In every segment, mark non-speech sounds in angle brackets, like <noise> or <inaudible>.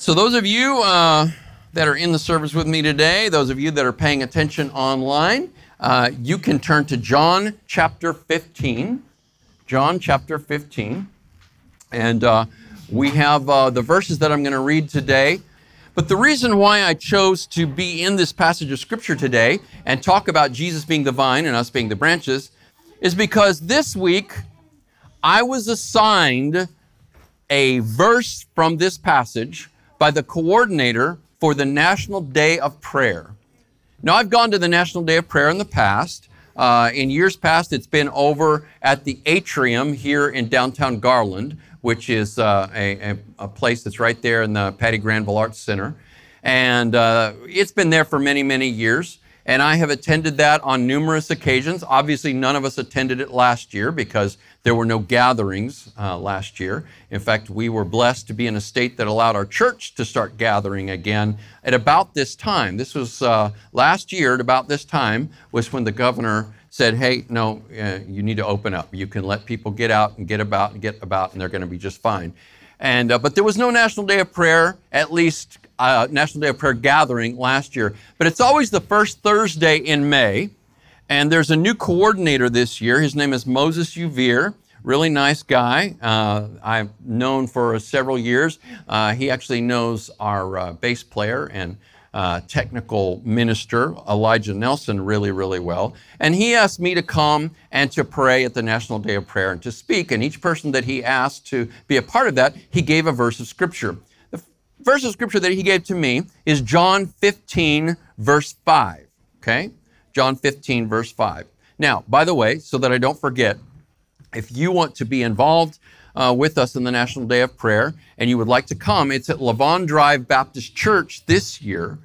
So, those of you uh, that are in the service with me today, those of you that are paying attention online, uh, you can turn to John chapter 15. John chapter 15. And uh, we have uh, the verses that I'm going to read today. But the reason why I chose to be in this passage of Scripture today and talk about Jesus being the vine and us being the branches is because this week I was assigned a verse from this passage by the coordinator for the National Day of Prayer. Now, I've gone to the National Day of Prayer in the past. Uh, in years past, it's been over at the atrium here in downtown Garland, which is uh, a, a, place that's right there in the Patty Granville Arts Center. And uh, it's been there for many, many years. And I have attended that on numerous occasions. Obviously, none of us attended it last year because there were no gatherings uh, last year. In fact, we were blessed to be in a state that allowed our church to start gathering again at about this time. This was uh, last year, at about this time, was when the governor said, hey, no, uh, you need to open up. You can let people get out and get about and get about, and they're going to be just fine. And, uh, but there was no National Day of Prayer, at least uh, National Day of Prayer gathering last year. But it's always the first Thursday in May. And there's a new coordinator this year. His name is Moses Uvir. Really nice guy. Uh, I've known for several years. Uh, he actually knows our uh, bass player and uh, technical minister, Elijah Nelson, really, really well. And he asked me to come and to pray at the National Day of Prayer and to speak. And each person that he asked to be a part of that, he gave a verse of Scripture. The verse of Scripture that he gave to me is John 15, verse 5. Okay? John 15, verse 5. Now, by the way, so that I don't forget, if you want to be involved uh, with us in the National Day of Prayer and you would like to come, it's at Lavon Drive Baptist Church this year,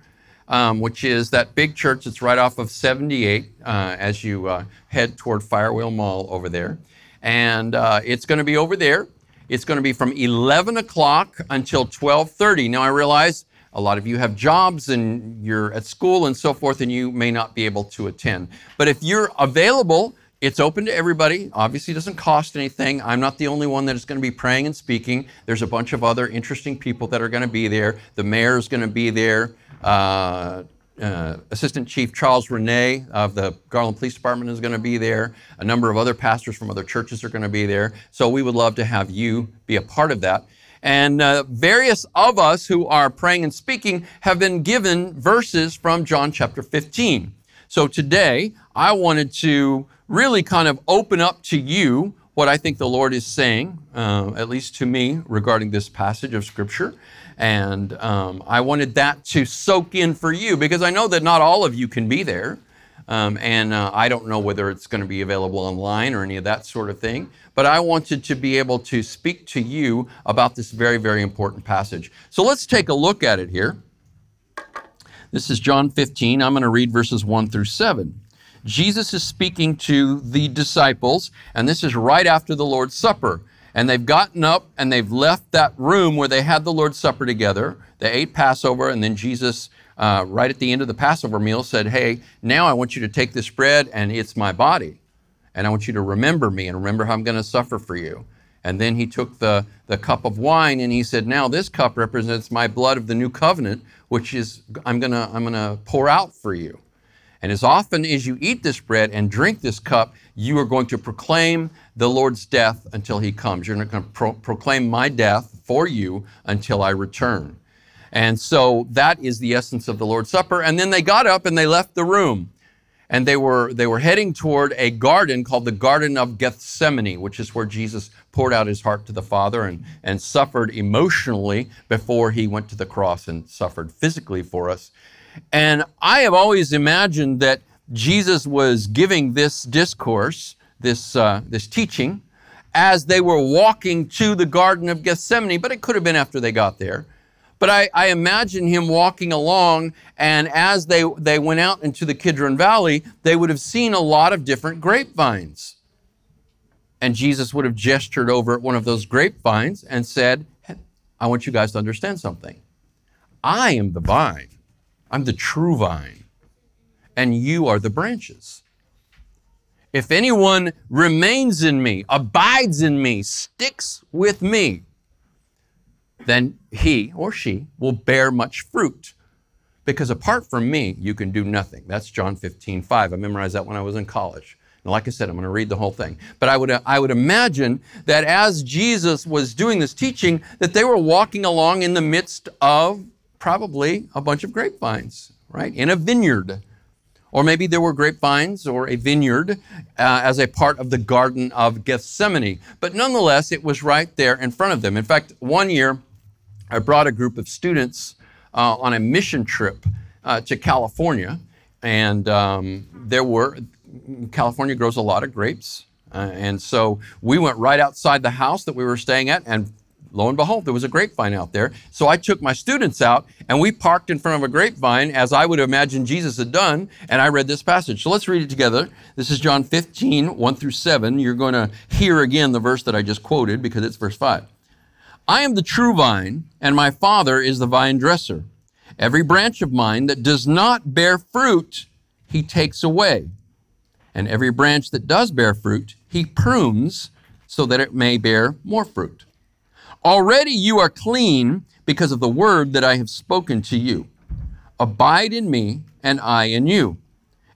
um, which is that big church that's right off of 78 uh, as you uh, head toward Firewheel Mall over there. And uh, it's going to be over there. It's going to be from 11 o'clock until 12:30. Now I realize a lot of you have jobs and you're at school and so forth, and you may not be able to attend. But if you're available, it's open to everybody. Obviously, it doesn't cost anything. I'm not the only one that is going to be praying and speaking. There's a bunch of other interesting people that are going to be there. The mayor is going to be there. Uh, uh, Assistant Chief Charles Renee of the Garland Police Department is going to be there. A number of other pastors from other churches are going to be there. So we would love to have you be a part of that. And uh, various of us who are praying and speaking have been given verses from John chapter 15. So today, I wanted to really kind of open up to you what I think the Lord is saying, uh, at least to me, regarding this passage of Scripture. And um, I wanted that to soak in for you because I know that not all of you can be there. Um, and uh, I don't know whether it's going to be available online or any of that sort of thing. But I wanted to be able to speak to you about this very, very important passage. So let's take a look at it here. This is John 15. I'm going to read verses 1 through 7. Jesus is speaking to the disciples, and this is right after the Lord's Supper. And they've gotten up and they've left that room where they had the Lord's Supper together. They ate Passover, and then Jesus uh, right at the end of the Passover meal, said, Hey, now I want you to take this bread and it's my body. And I want you to remember me and remember how I'm going to suffer for you. And then he took the, the cup of wine and he said, Now this cup represents my blood of the new covenant, which is I'm going to I'm going to pour out for you. And as often as you eat this bread and drink this cup, you are going to proclaim the Lord's death until he comes. You're going to pro- proclaim my death for you until I return. And so that is the essence of the Lord's Supper. And then they got up and they left the room. And they were, they were heading toward a garden called the Garden of Gethsemane, which is where Jesus poured out his heart to the Father and, and suffered emotionally before he went to the cross and suffered physically for us. And I have always imagined that Jesus was giving this discourse, this, uh, this teaching, as they were walking to the Garden of Gethsemane, but it could have been after they got there. But I, I, imagine him walking along, and as they, they went out into the Kidron Valley, they would have seen a lot of different grapevines. And Jesus would have gestured over at one of those grapevines and said, I want you guys to understand something. I am the vine, I'm the true vine, and you are the branches. If anyone remains in me, abides in me, sticks with me, then he or she will bear much fruit. Because apart from me, you can do nothing. That's John 15, 5. I memorized that when I was in college. And like I said, I'm going to read the whole thing. But I would, I would imagine that as Jesus was doing this teaching, that they were walking along in the midst of probably a bunch of grapevines, right? In a vineyard. Or maybe there were grapevines or a vineyard uh, as a part of the Garden of Gethsemane. But nonetheless, it was right there in front of them. In fact, one year, I brought a group of students uh, on a mission trip uh, to California, and um, there were California grows a lot of grapes, uh, and so we went right outside the house that we were staying at, and lo and behold, there was a grapevine out there. So I took my students out, and we parked in front of a grapevine, as I would imagine Jesus had done, and I read this passage. So let's read it together. This is John 15, 1 through 7. You're going to hear again the verse that I just quoted because it's verse 5. I am the true vine, and my Father is the vine dresser. Every branch of mine that does not bear fruit, he takes away. And every branch that does bear fruit, he prunes so that it may bear more fruit. Already you are clean because of the word that I have spoken to you. Abide in me, and I in you.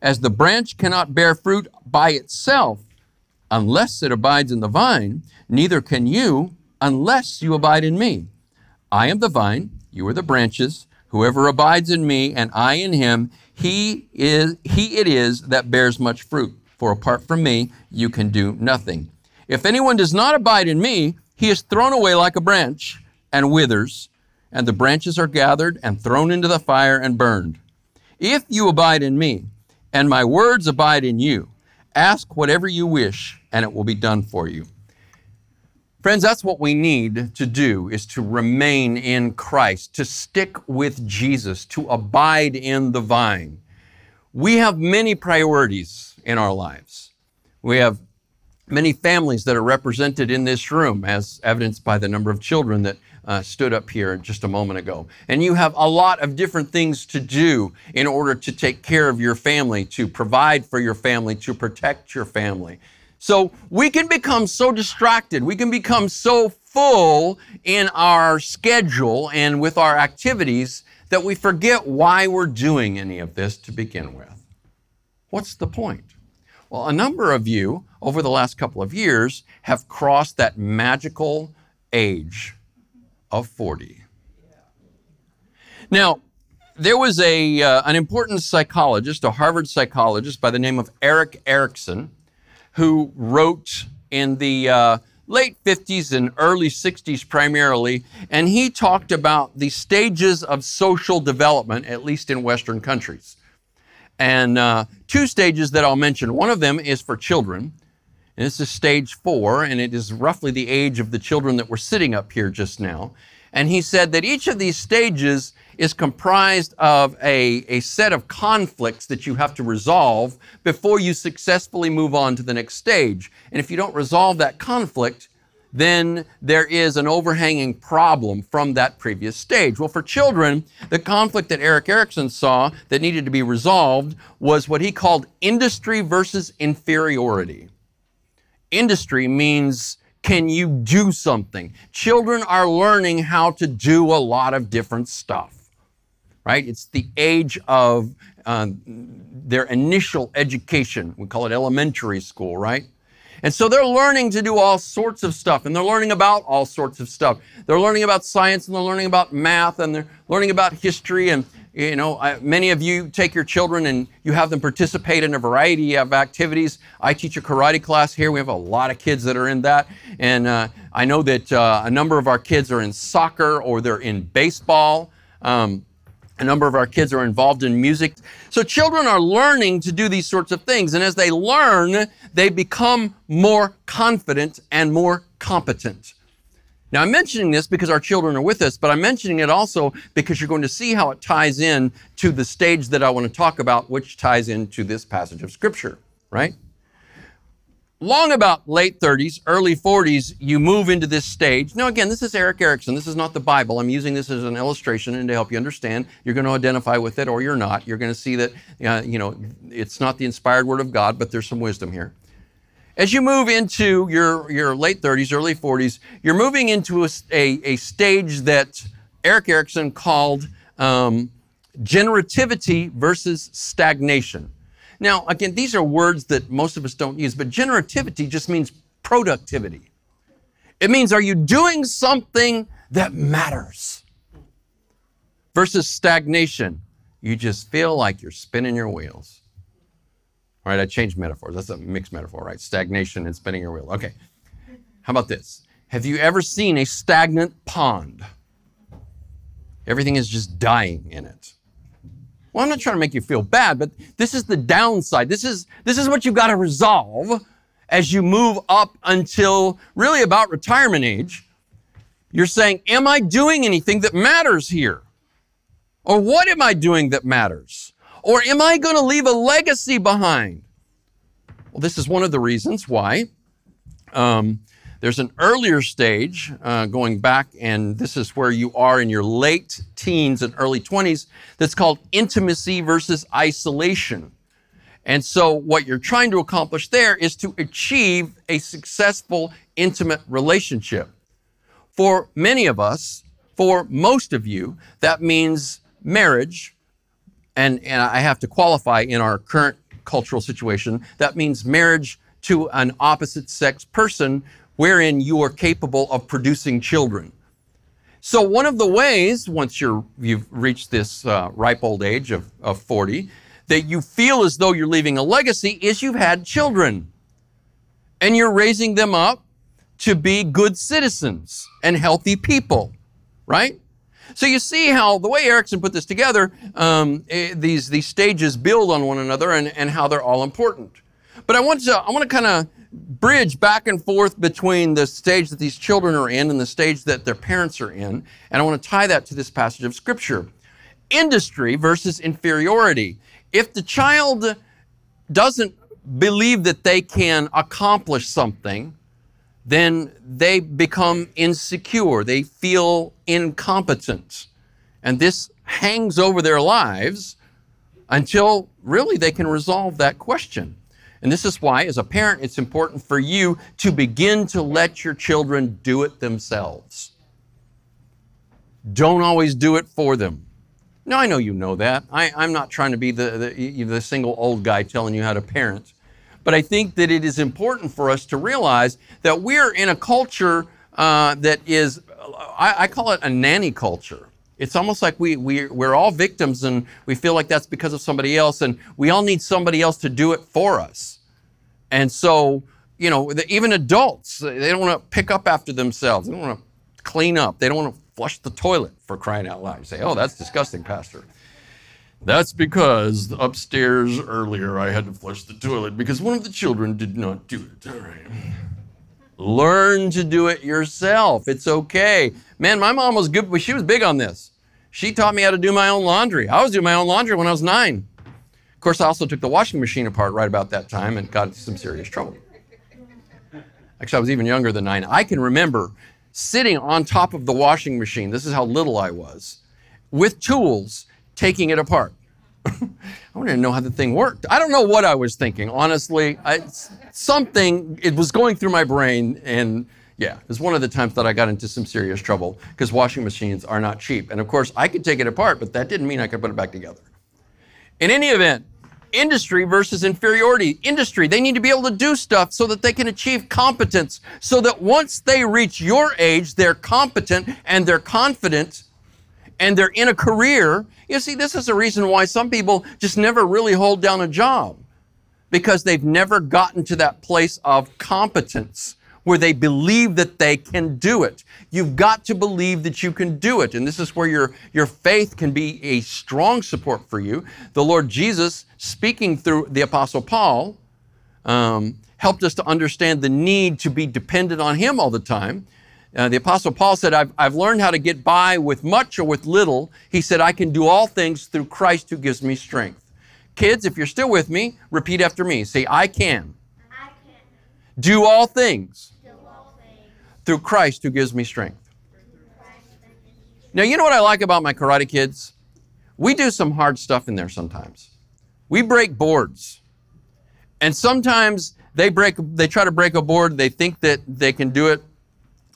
As the branch cannot bear fruit by itself unless it abides in the vine, neither can you unless you abide in me. I am the vine, you are the branches. Whoever abides in me and I in him, he is he it is that bears much fruit. For apart from me, you can do nothing. If anyone does not abide in me, he is thrown away like a branch and withers, and the branches are gathered and thrown into the fire and burned. If you abide in me, and my words abide in you, ask whatever you wish, and it will be done for you. Friends, that's what we need to do is to remain in Christ, to stick with Jesus, to abide in the vine. We have many priorities in our lives. We have many families that are represented in this room, as evidenced by the number of children that uh, stood up here just a moment ago. And you have a lot of different things to do in order to take care of your family, to provide for your family, to protect your family. So we can become so distracted, we can become so full in our schedule and with our activities that we forget why we're doing any of this to begin with. What's the point? Well, a number of you over the last couple of years have crossed that magical age of 40. Now, there was a, uh, an important psychologist, a Harvard psychologist by the name of Erik Erikson, who wrote in the uh, late 50s and early 60s primarily, and he talked about the stages of social development, at least in Western countries. And uh, two stages that I'll mention. One of them is for children, and this is stage four, and it is roughly the age of the children that were sitting up here just now. And he said that each of these stages is comprised of a, a set of conflicts that you have to resolve before you successfully move on to the next stage. And if you don't resolve that conflict, then there is an overhanging problem from that previous stage. Well, for children, the conflict that Erik Erikson saw that needed to be resolved was what he called industry versus inferiority. Industry means can you do something? Children are learning how to do a lot of different stuff right? It's the age of uh, their initial education. We call it elementary school, right? And so they're learning to do all sorts of stuff, and they're learning about all sorts of stuff. They're learning about science, and they're learning about math, and they're learning about history. And you know, I, many of you take your children and you have them participate in a variety of activities. I teach a karate class here. We have a lot of kids that are in that, and uh, I know that uh, a number of our kids are in soccer or they're in baseball. Um, a number of our kids are involved in music. So children are learning to do these sorts of things. And as they learn, they become more confident and more competent. Now, I'm mentioning this because our children are with us, but I'm mentioning it also because you're going to see how it ties in to the stage that I want to talk about, which ties into this passage of Scripture, right? long about late 30s, early 40s, you move into this stage. Now, again, this is Erik Erikson. This is not the Bible. I'm using this as an illustration and to help you understand. You're going to identify with it or you're not. You're going to see that, uh, you know, it's not the inspired word of God, but there's some wisdom here. As you move into your, your late 30s, early 40s, you're moving into a, a, a stage that Erik Erikson called um, generativity versus stagnation. Now, again, these are words that most of us don't use, but generativity just means productivity. It means, are you doing something that matters? Versus stagnation, you just feel like you're spinning your wheels. All right, I changed metaphors. That's a mixed metaphor, right? Stagnation and spinning your wheel. Okay. How about this? Have you ever seen a stagnant pond? Everything is just dying in it. Well, I'm not trying to make you feel bad, but this is the downside. This is, this is what you've got to resolve as you move up until really about retirement age. You're saying, Am I doing anything that matters here? Or what am I doing that matters? Or am I going to leave a legacy behind? Well, this is one of the reasons why um, there's an earlier stage uh, going back, and this is where you are in your late teens and early 20s, that's called intimacy versus isolation. And so, what you're trying to accomplish there is to achieve a successful, intimate relationship. For many of us, for most of you, that means marriage. And, and I have to qualify in our current cultural situation, that means marriage to an opposite sex person wherein you are capable of producing children. So one of the ways, once you're, you've reached this uh, ripe old age of, of 40, that you feel as though you're leaving a legacy is you've had children. And you're raising them up to be good citizens and healthy people, right? So you see how the way Erikson put this together, um, eh, these, these stages build on one another and, and how they're all important. But I want to, I want to kind of bridge back and forth between the stage that these children are in and the stage that their parents are in. And I want to tie that to this passage of Scripture. Industry versus inferiority. If the child doesn't believe that they can accomplish something, then they become insecure. They feel incompetent. And this hangs over their lives until really they can resolve that question. And this is why, as a parent, it's important for you to begin to let your children do it themselves. Don't always do it for them. Now, I know you know that. I, am not trying to be the, the, the single old guy telling you how to parent. But I think that it is important for us to realize that we're in a culture uh, that is, I, I call it a nanny culture. It's almost like we, we, we're all victims and we feel like that's because of somebody else, and we all need somebody else to do it for us. And so, you know, the, even adults, they don't want to pick up after themselves. They don't want to clean up. They don't want to flush the toilet for crying out loud. You say, oh, that's disgusting, Pastor. That's because upstairs earlier I had to flush the toilet because one of the children did not do it. All right. Learn to do it yourself. It's okay. Man, my mom was good, but she was big on this. She taught me how to do my own laundry. I was doing my own laundry when I was nine. Of course, I also took the washing machine apart right about that time and got into some serious trouble. Actually, I was even younger than nine. I can remember sitting on top of the washing machine. This is how little I was with tools taking it apart. <laughs> I wanted to know how the thing worked. I don't know what I was thinking, honestly. I, something, it was going through my brain, and yeah, it was one of the times that I got into some serious trouble because washing machines are not cheap. And of course, I could take it apart, but that didn't mean I could put it back together. In any event, industry versus inferiority. Industry, they need to be able to do stuff so that they can achieve competence, so that once they reach your age, they're competent and they're confident and they're in a career you see, this is the reason why some people just never really hold down a job because they've never gotten to that place of competence where they believe that they can do it. You've got to believe that you can do it. And this is where your, your faith can be a strong support for you. The Lord Jesus, speaking through the Apostle Paul, um, helped us to understand the need to be dependent on Him all the time. Uh, the Apostle Paul said, I've, I've learned how to get by with much or with little. He said, I can do all things through Christ who gives me strength. Kids, if you're still with me, repeat after me. Say, I can. I can. Do all things, do all things. through Christ who gives me strength. Now, you know what I like about my karate kids? We do some hard stuff in there sometimes. We break boards. And sometimes they break, they try to break a board. They think that they can do it,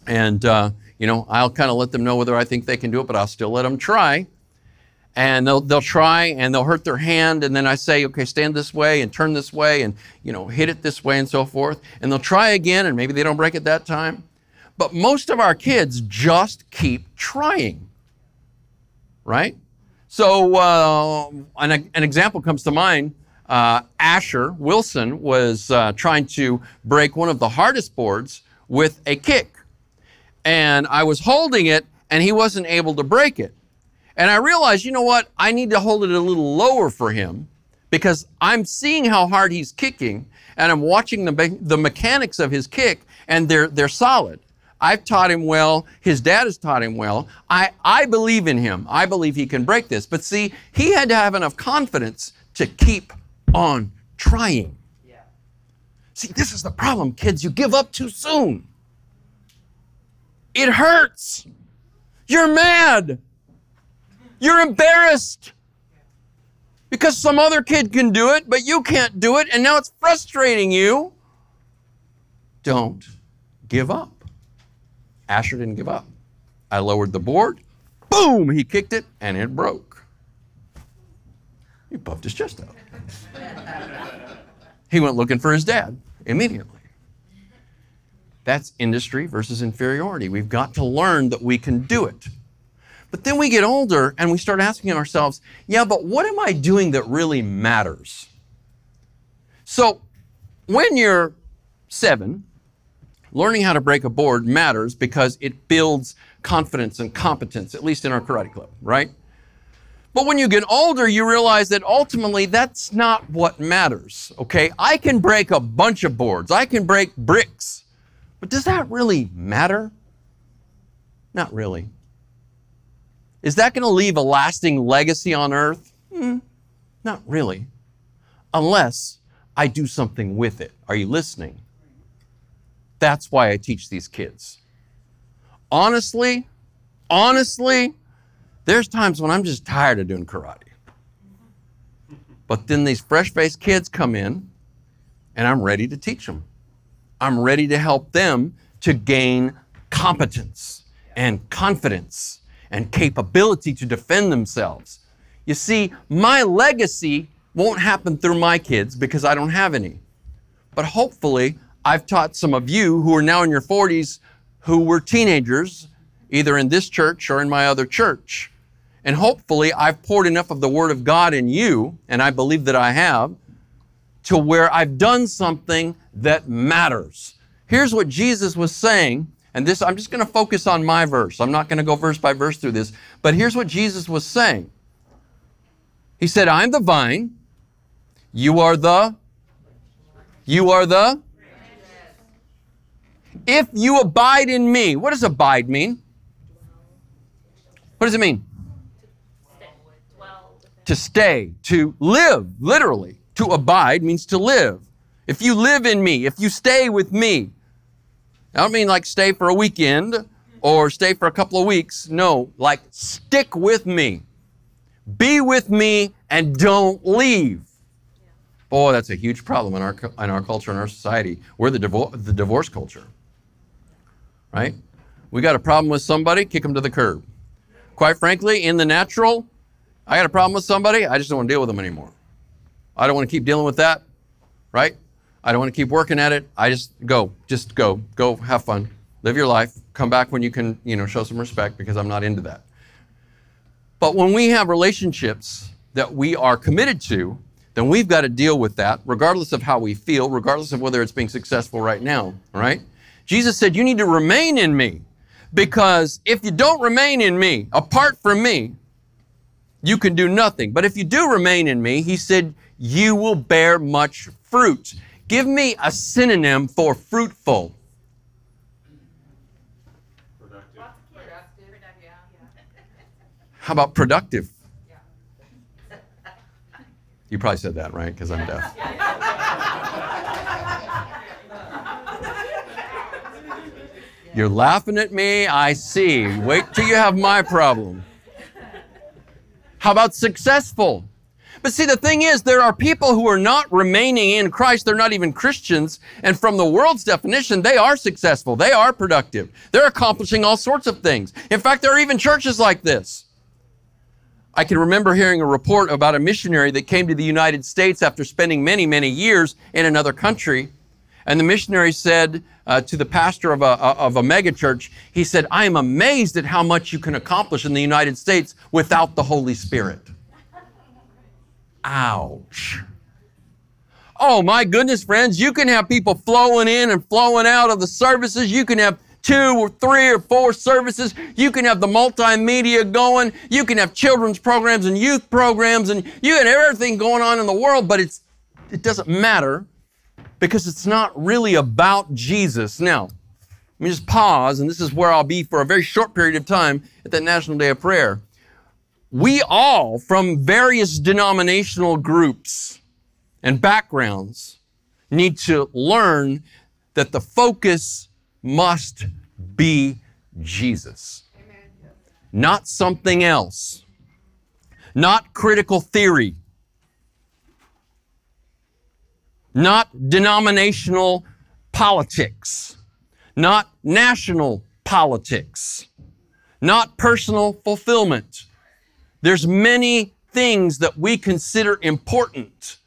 and uh, you know, I'll kind of let them know whether I think they can do it, but I'll still let them try. And they'll, they'll try and they'll hurt their hand. And then I say, okay, stand this way and turn this way and, you know, hit it this way and so forth. And they'll try again and maybe they don't break it that time. But most of our kids just keep trying, right? So uh, an, an example comes to mind. Uh, Asher Wilson was uh, trying to break one of the hardest boards with a kick and I was holding it and he wasn't able to break it. And I realized, you know what? I need to hold it a little lower for him because I'm seeing how hard he's kicking and I'm watching the, the mechanics of his kick and they're, they're solid. I've taught him well. His dad has taught him well. I, I believe in him. I believe he can break this. But see, he had to have enough confidence to keep on trying. Yeah. See, this is the problem, kids. You give up too soon. It hurts. You're mad. You're embarrassed because some other kid can do it, but you can't do it, and now it's frustrating you. Don't give up. Asher didn't give up. I lowered the board. Boom! He kicked it, and it broke. He puffed his chest out. he went looking for his dad immediately. That's industry versus inferiority. We've got to learn that we can do it. But then we get older and we start asking ourselves, yeah, but what am I doing that really matters? So when you're seven, learning how to break a board matters because it builds confidence and competence, at least in our karate club, right? But when you get older, you realize that ultimately that's not what matters, okay? I can break a bunch of boards, I can break bricks. But does that really matter? Not really. Is that going to leave a lasting legacy on earth? Hmm, not really. Unless I do something with it. Are you listening? That's why I teach these kids. Honestly, honestly, there's times when I'm just tired of doing karate. But then these fresh faced kids come in and I'm ready to teach them. I'm ready to help them to gain competence and confidence and capability to defend themselves. You see, my legacy won't happen through my kids because I don't have any. But hopefully, I've taught some of you who are now in your 40s who were teenagers, either in this church or in my other church. And hopefully, I've poured enough of the Word of God in you, and I believe that I have, to where I've done something that matters. Here's what Jesus was saying, and this I'm just going to focus on my verse. I'm not going to go verse by verse through this, but here's what Jesus was saying. He said, "I'm the vine, you are the you are the if you abide in me. What does abide mean? What does it mean? To stay, to live, literally. To abide means to live. If you live in me, if you stay with me, I don't mean like stay for a weekend or stay for a couple of weeks. No, like stick with me. Be with me and don't leave. Boy, that's a huge problem in our, in our culture and our society. We're the, divor- the divorce culture, right? We got a problem with somebody, kick them to the curb. Quite frankly, in the natural, I got a problem with somebody, I just don't want to deal with them anymore. I don't want to keep dealing with that, right? I don't want to keep working at it. I just go, just go, go have fun, live your life, come back when you can, you know, show some respect because I'm not into that. But when we have relationships that we are committed to, then we've got to deal with that regardless of how we feel, regardless of whether it's being successful right now, right? Jesus said, You need to remain in me because if you don't remain in me, apart from me, you can do nothing. But if you do remain in me, he said, you will bear much fruit. Give me a synonym for fruitful. Productive. How about productive? You probably said that, right? Because I'm deaf. You're laughing at me. I see. Wait till you have my problem. How about successful? But see, the thing is, there are people who are not remaining in Christ. They're not even Christians. And from the world's definition, they are successful. They are productive. They're accomplishing all sorts of things. In fact, there are even churches like this. I can remember hearing a report about a missionary that came to the United States after spending many, many years in another country. And the missionary said uh, to the pastor of a, of a megachurch, he said, I am amazed at how much you can accomplish in the United States without the Holy Spirit. Ouch. Oh my goodness, friends, you can have people flowing in and flowing out of the services. You can have two or three or four services. You can have the multimedia going. You can have children's programs and youth programs and you have everything going on in the world, but it's, it doesn't matter because it's not really about Jesus. Now, let me just pause, and this is where I'll be for a very short period of time at that National Day of Prayer we all, from various denominational groups and backgrounds, need to learn that the focus must be Jesus, not something else, not critical theory, not denominational politics, not national politics, not personal fulfillment there's many things that we consider important.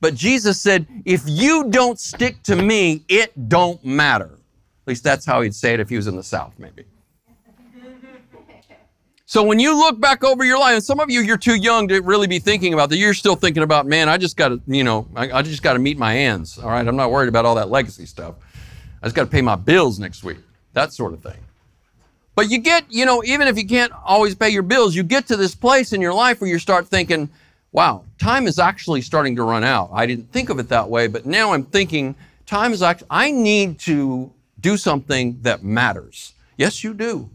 But Jesus said, if you don't stick to me, it don't matter. At least that's how he'd say it if he was in the South, maybe. So when you look back over your life, and some of you, you're too young to really be thinking about that. You're still thinking about, man, I just got to, you know, I, I just got to meet my ends. All right, I'm not worried about all that legacy stuff. I just got to pay my bills next week. That sort of thing. But you get, you know, even if you can't always pay your bills, you get to this place in your life where you start thinking, wow, time is actually starting to run out. I didn't think of it that way, but now I'm thinking time is actually, I need to do something that matters. Yes, you do.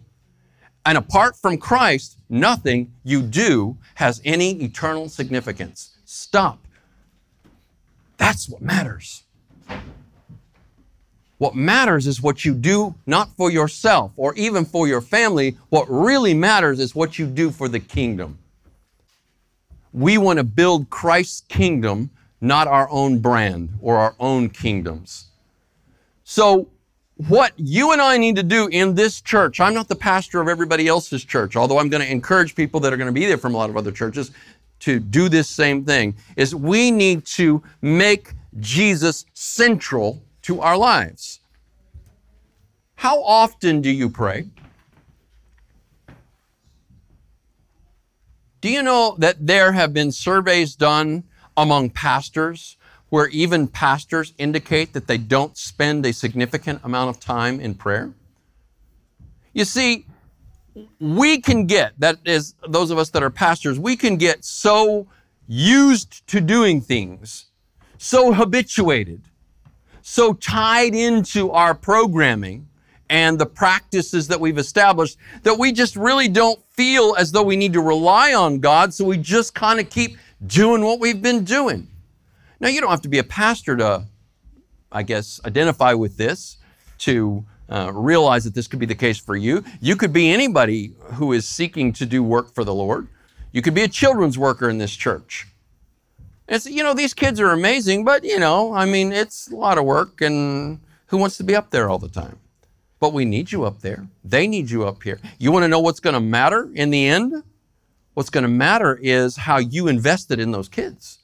And apart from Christ, nothing you do has any eternal significance. Stop. That's what matters. What matters is what you do not for yourself or even for your family. What really matters is what you do for the kingdom. We want to build Christ's kingdom, not our own brand or our own kingdoms. So, what you and I need to do in this church, I'm not the pastor of everybody else's church, although I'm going to encourage people that are going to be there from a lot of other churches to do this same thing, is we need to make Jesus central to our lives. How often do you pray? Do you know that there have been surveys done among pastors where even pastors indicate that they don't spend a significant amount of time in prayer? You see, we can get, that is, those of us that are pastors, we can get so used to doing things, so habituated, so tied into our programming and the practices that we've established that we just really don't feel as though we need to rely on God, so we just kind of keep doing what we've been doing. Now, you don't have to be a pastor to, I guess, identify with this, to uh, realize that this could be the case for you. You could be anybody who is seeking to do work for the Lord. You could be a children's worker in this church. It's, you know, these kids are amazing, but, you know, I mean, it's a lot of work, and who wants to be up there all the time? But we need you up there. They need you up here. You want to know what's going to matter in the end? What's going to matter is how you invested in those kids.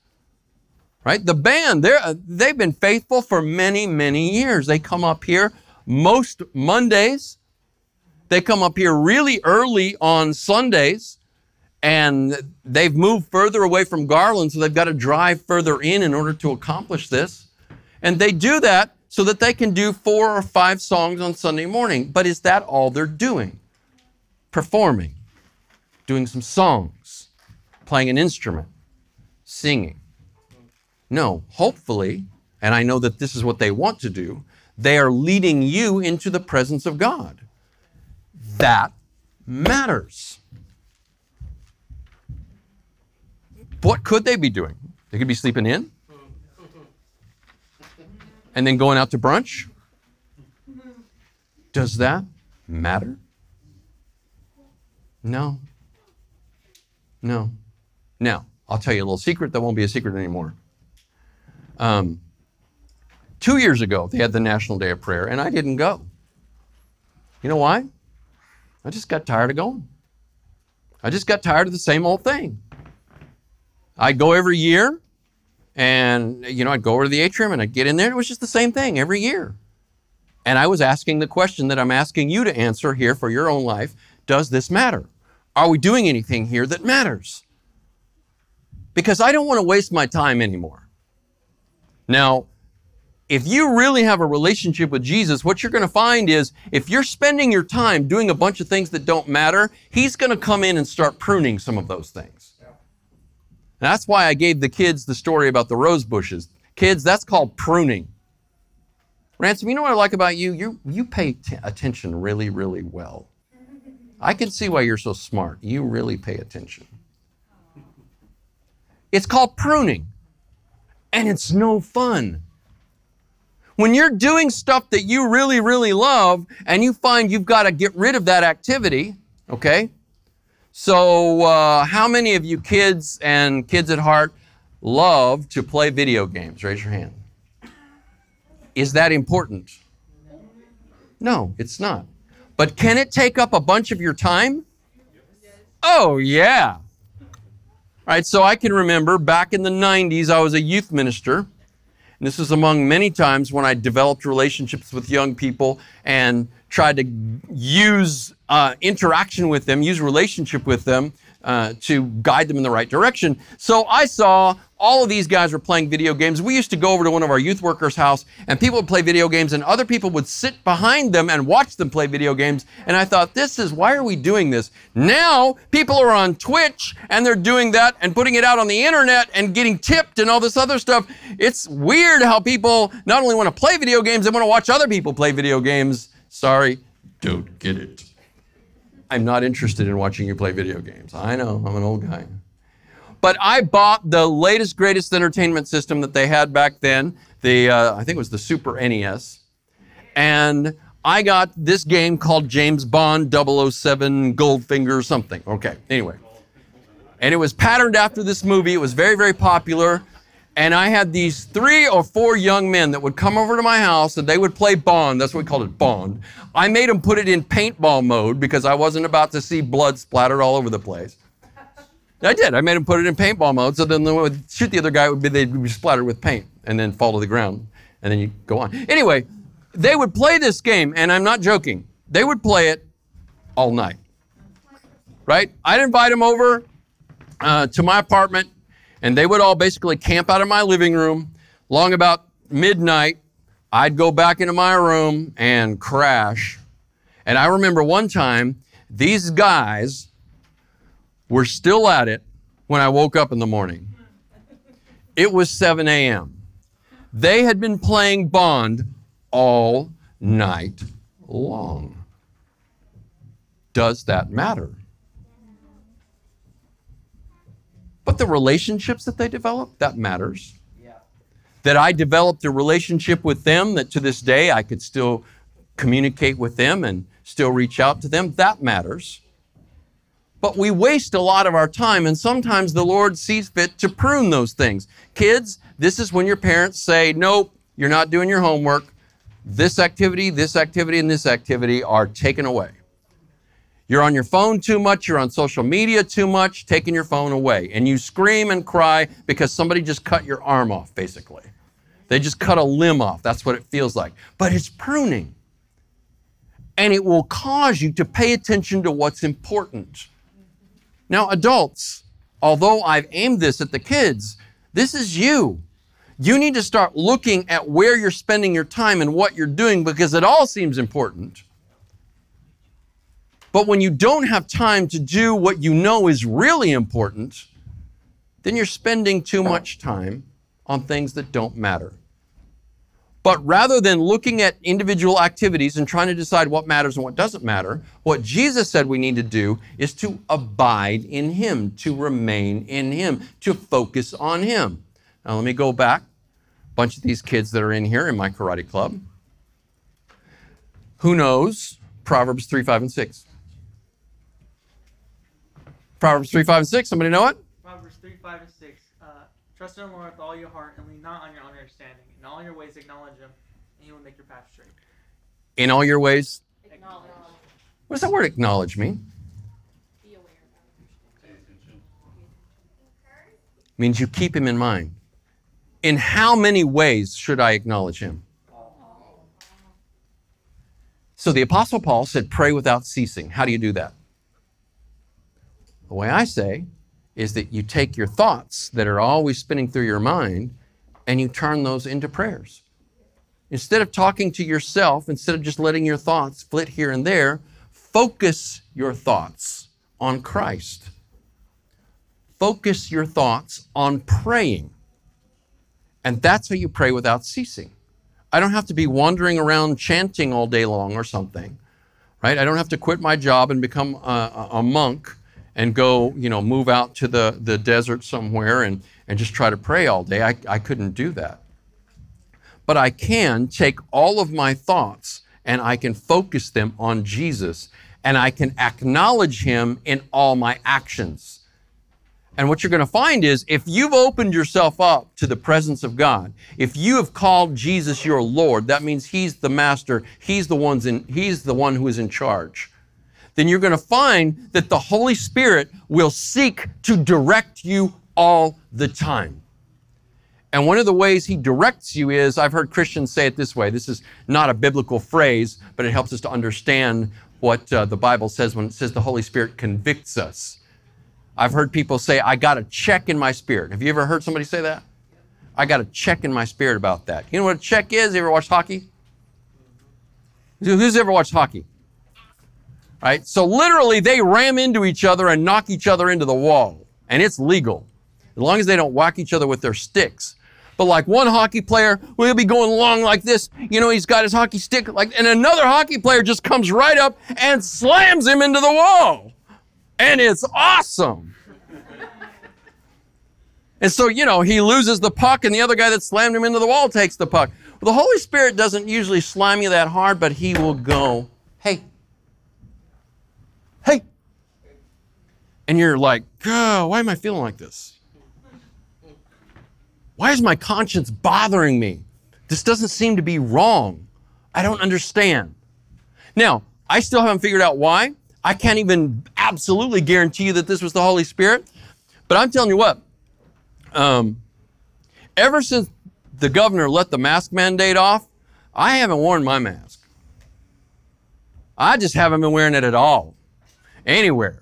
Right? The band, they're, uh, they've been faithful for many, many years. They come up here most Mondays. They come up here really early on Sundays and they've moved further away from Garland, so they've got to drive further in in order to accomplish this. And they do that so that they can do four or five songs on Sunday morning. But is that all they're doing? Performing, doing some songs, playing an instrument, singing. No, hopefully, and I know that this is what they want to do, they are leading you into the presence of God. That matters. What could they be doing? They could be sleeping in and then going out to brunch. Does that matter? No. No. Now, I'll tell you a little secret that won't be a secret anymore. Um, two years ago, they had the National Day of Prayer, and I didn't go. You know why? I just got tired of going. I just got tired of the same old thing. I'd go every year, and you know, I'd go over to the atrium and I'd get in there. It was just the same thing every year. And I was asking the question that I'm asking you to answer here for your own life Does this matter? Are we doing anything here that matters? Because I don't want to waste my time anymore. Now, if you really have a relationship with Jesus, what you're going to find is if you're spending your time doing a bunch of things that don't matter, He's going to come in and start pruning some of those things. That's why I gave the kids the story about the rose bushes. Kids, that's called pruning. Ransom, you know what I like about you? You, you pay t- attention really, really well. I can see why you're so smart. You really pay attention. It's called pruning, and it's no fun. When you're doing stuff that you really, really love, and you find you've got to get rid of that activity, okay? So, uh, how many of you kids and kids at heart love to play video games? Raise your hand. Is that important? No, it's not. But can it take up a bunch of your time? Oh, yeah. All right, so I can remember back in the 90s, I was a youth minister. And this was among many times when I developed relationships with young people and tried to use uh, interaction with them, use relationship with them uh, to guide them in the right direction. So I saw all of these guys were playing video games. We used to go over to one of our youth workers' house and people would play video games and other people would sit behind them and watch them play video games. And I thought, this is, why are we doing this? Now people are on Twitch and they're doing that and putting it out on the internet and getting tipped and all this other stuff. It's weird how people not only want to play video games, they want to watch other people play video games. Sorry, don't get it. I'm not interested in watching you play video games. I know, I'm an old guy. But I bought the latest, greatest entertainment system that they had back then. The uh, I think it was the Super NES. And I got this game called James Bond 007 Goldfinger something. Okay, anyway. And it was patterned after this movie. It was very, very popular. And I had these three or four young men that would come over to my house and they would play Bond. That's what we called it, Bond. I made them put it in paintball mode because I wasn't about to see blood splattered all over the place. I did. I made them put it in paintball mode so then they would shoot the other guy, would be, they'd be splattered with paint and then fall to the ground. And then you go on. Anyway, they would play this game, and I'm not joking. They would play it all night. Right? I'd invite them over uh, to my apartment and they would all basically camp out in my living room. Long about midnight, I'd go back into my room and crash. And I remember one time, these guys were still at it when I woke up in the morning. It was 7 a.m. They had been playing Bond all night long. Does that matter? But the relationships that they develop, that matters. Yeah. That I developed a relationship with them that to this day I could still communicate with them and still reach out to them, that matters. But we waste a lot of our time, and sometimes the Lord sees fit to prune those things. Kids, this is when your parents say, Nope, you're not doing your homework. This activity, this activity, and this activity are taken away. You're on your phone too much, you're on social media too much, taking your phone away. And you scream and cry because somebody just cut your arm off, basically. They just cut a limb off. That's what it feels like. But it's pruning. And it will cause you to pay attention to what's important. Now, adults, although I've aimed this at the kids, this is you. You need to start looking at where you're spending your time and what you're doing because it all seems important. But when you don't have time to do what you know is really important, then you're spending too much time on things that don't matter. But rather than looking at individual activities and trying to decide what matters and what doesn't matter, what Jesus said we need to do is to abide in Him, to remain in Him, to focus on Him. Now, let me go back. A bunch of these kids that are in here in my karate club. Who knows Proverbs 3, 5, and 6? Proverbs 3, 5, and 6. Somebody know it? Proverbs 3, 5, and 6. Uh, Trust in the Lord with all your heart and lean not on your own understanding. In all your ways acknowledge Him, and He will make your path straight. In all your ways, Acknowledge. what does that word acknowledge mean? Be aware. means you keep him in mind. In how many ways should I acknowledge him? So the Apostle Paul said, pray without ceasing. How do you do that? The way I say is that you take your thoughts that are always spinning through your mind and you turn those into prayers. Instead of talking to yourself, instead of just letting your thoughts flit here and there, focus your thoughts on Christ focus your thoughts on praying. And that's how you pray without ceasing. I don't have to be wandering around chanting all day long or something, right? I don't have to quit my job and become a, a monk and go, you know, move out to the, the desert somewhere and, and just try to pray all day. I, I couldn't do that. But I can take all of my thoughts and I can focus them on Jesus and I can acknowledge him in all my actions. And what you're going to find is if you've opened yourself up to the presence of God, if you have called Jesus your Lord, that means he's the master, he's the one's in he's the one who is in charge. Then you're going to find that the Holy Spirit will seek to direct you all the time. And one of the ways he directs you is I've heard Christians say it this way. This is not a biblical phrase, but it helps us to understand what uh, the Bible says when it says the Holy Spirit convicts us. I've heard people say, I got a check in my spirit. Have you ever heard somebody say that? I got a check in my spirit about that. You know what a check is? You ever watched hockey? Who's ever watched hockey? Right? So literally they ram into each other and knock each other into the wall. And it's legal. As long as they don't whack each other with their sticks. But like one hockey player will be going along like this, you know, he's got his hockey stick like, and another hockey player just comes right up and slams him into the wall and it's awesome. and so, you know, he loses the puck, and the other guy that slammed him into the wall takes the puck. The Holy Spirit doesn't usually slime you that hard, but he will go, hey, hey. And you're like, oh, why am I feeling like this? Why is my conscience bothering me? This doesn't seem to be wrong. I don't understand. Now, I still haven't figured out why. I can't even absolutely guarantee you that this was the Holy Spirit. But I'm telling you what, um, ever since the governor let the mask mandate off, I haven't worn my mask. I just haven't been wearing it at all, anywhere.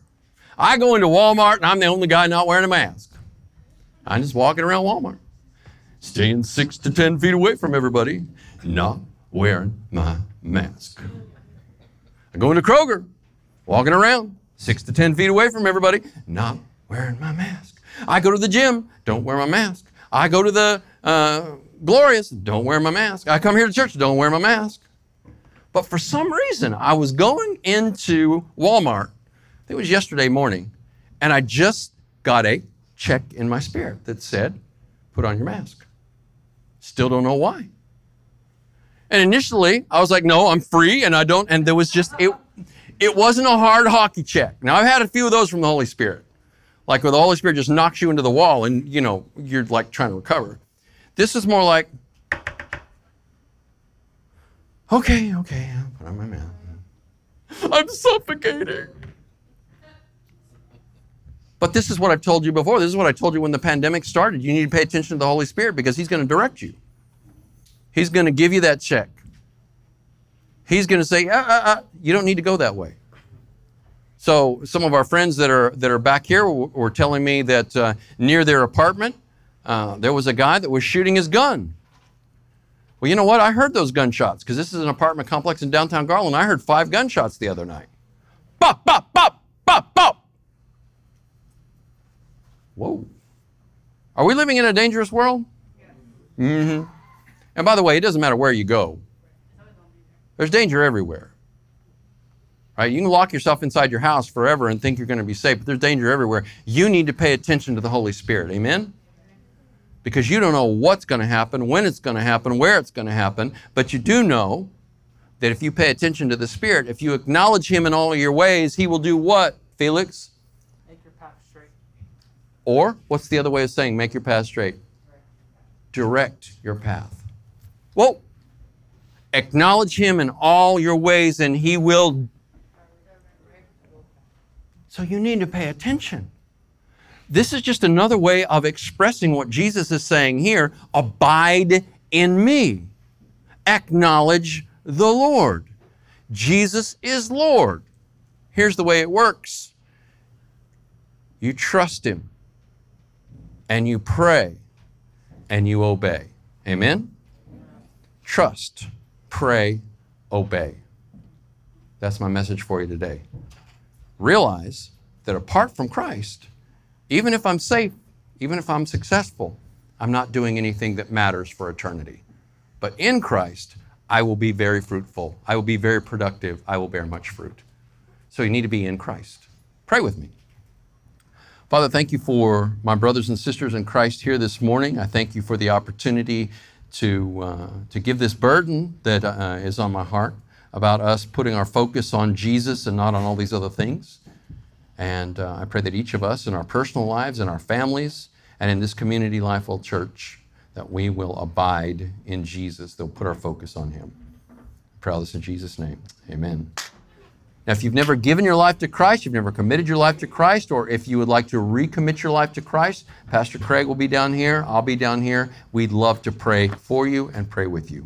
I go into Walmart and I'm the only guy not wearing a mask. I'm just walking around Walmart, staying six to 10 feet away from everybody, not wearing my mask. I go into Kroger, walking around six to 10 feet away from everybody, not wearing my mask. I go to the gym, don't wear my mask. I go to the uh, Glorious, don't wear my mask. I come here to church, don't wear my mask. But for some reason, I was going into Walmart, it was yesterday morning, and I just got a check in my spirit that said, put on your mask. Still don't know why. And initially, I was like, no, I'm free, and I don't, and there was just, it, it wasn't a hard hockey check. Now, I've had a few of those from the Holy Spirit. Like where the Holy Spirit just knocks you into the wall and, you know, you're like trying to recover. This is more like, okay, okay, I'll put on my mask. <laughs> I'm suffocating. But this is what I've told you before. This is what I told you when the pandemic started. You need to pay attention to the Holy Spirit because He's going to direct you. He's going to give you that check. He's going to say, uh, uh, uh, you don't need to go that way. So some of our friends that are that are back here were, were telling me that uh, near their apartment uh, there was a guy that was shooting his gun. Well, you know what? I heard those gunshots because this is an apartment complex in downtown Garland. I heard five gunshots the other night. Bop, bop, bop. Whoa. Are we living in a dangerous world? Mm-hmm. And by the way, it doesn't matter where you go. There's danger everywhere. Right? You can lock yourself inside your house forever and think you're going to be safe, but there's danger everywhere. You need to pay attention to the Holy Spirit. Amen? Because you don't know what's going to happen, when it's going to happen, where it's going to happen, but you do know that if you pay attention to the Spirit, if you acknowledge Him in all of your ways, He will do what, Felix? Make your path straight. Or what's the other way of saying make your path straight? Direct your path. Well, acknowledge him in all your ways and he will. So you need to pay attention. This is just another way of expressing what Jesus is saying here abide in me. Acknowledge the Lord. Jesus is Lord. Here's the way it works you trust Him, and you pray, and you obey. Amen? Trust, pray, obey. That's my message for you today. Realize that apart from Christ, even if I'm safe, even if I'm successful, I'm not doing anything that matters for eternity. But in Christ, I will be very fruitful. I will be very productive. I will bear much fruit. So you need to be in Christ. Pray with me. Father, thank you for my brothers and sisters in Christ here this morning. I thank you for the opportunity to, uh, to give this burden that uh, is on my heart about us putting our focus on Jesus and not on all these other things. And uh, I pray that each of us in our personal lives, in our families, and in this community Lifewell Church, that we will abide in Jesus, that we'll put our focus on Him. I pray all this in Jesus' name. Amen. Now, if you've never given your life to Christ, you've never committed your life to Christ, or if you would like to recommit your life to Christ, Pastor Craig will be down here. I'll be down here. We'd love to pray for you and pray with you.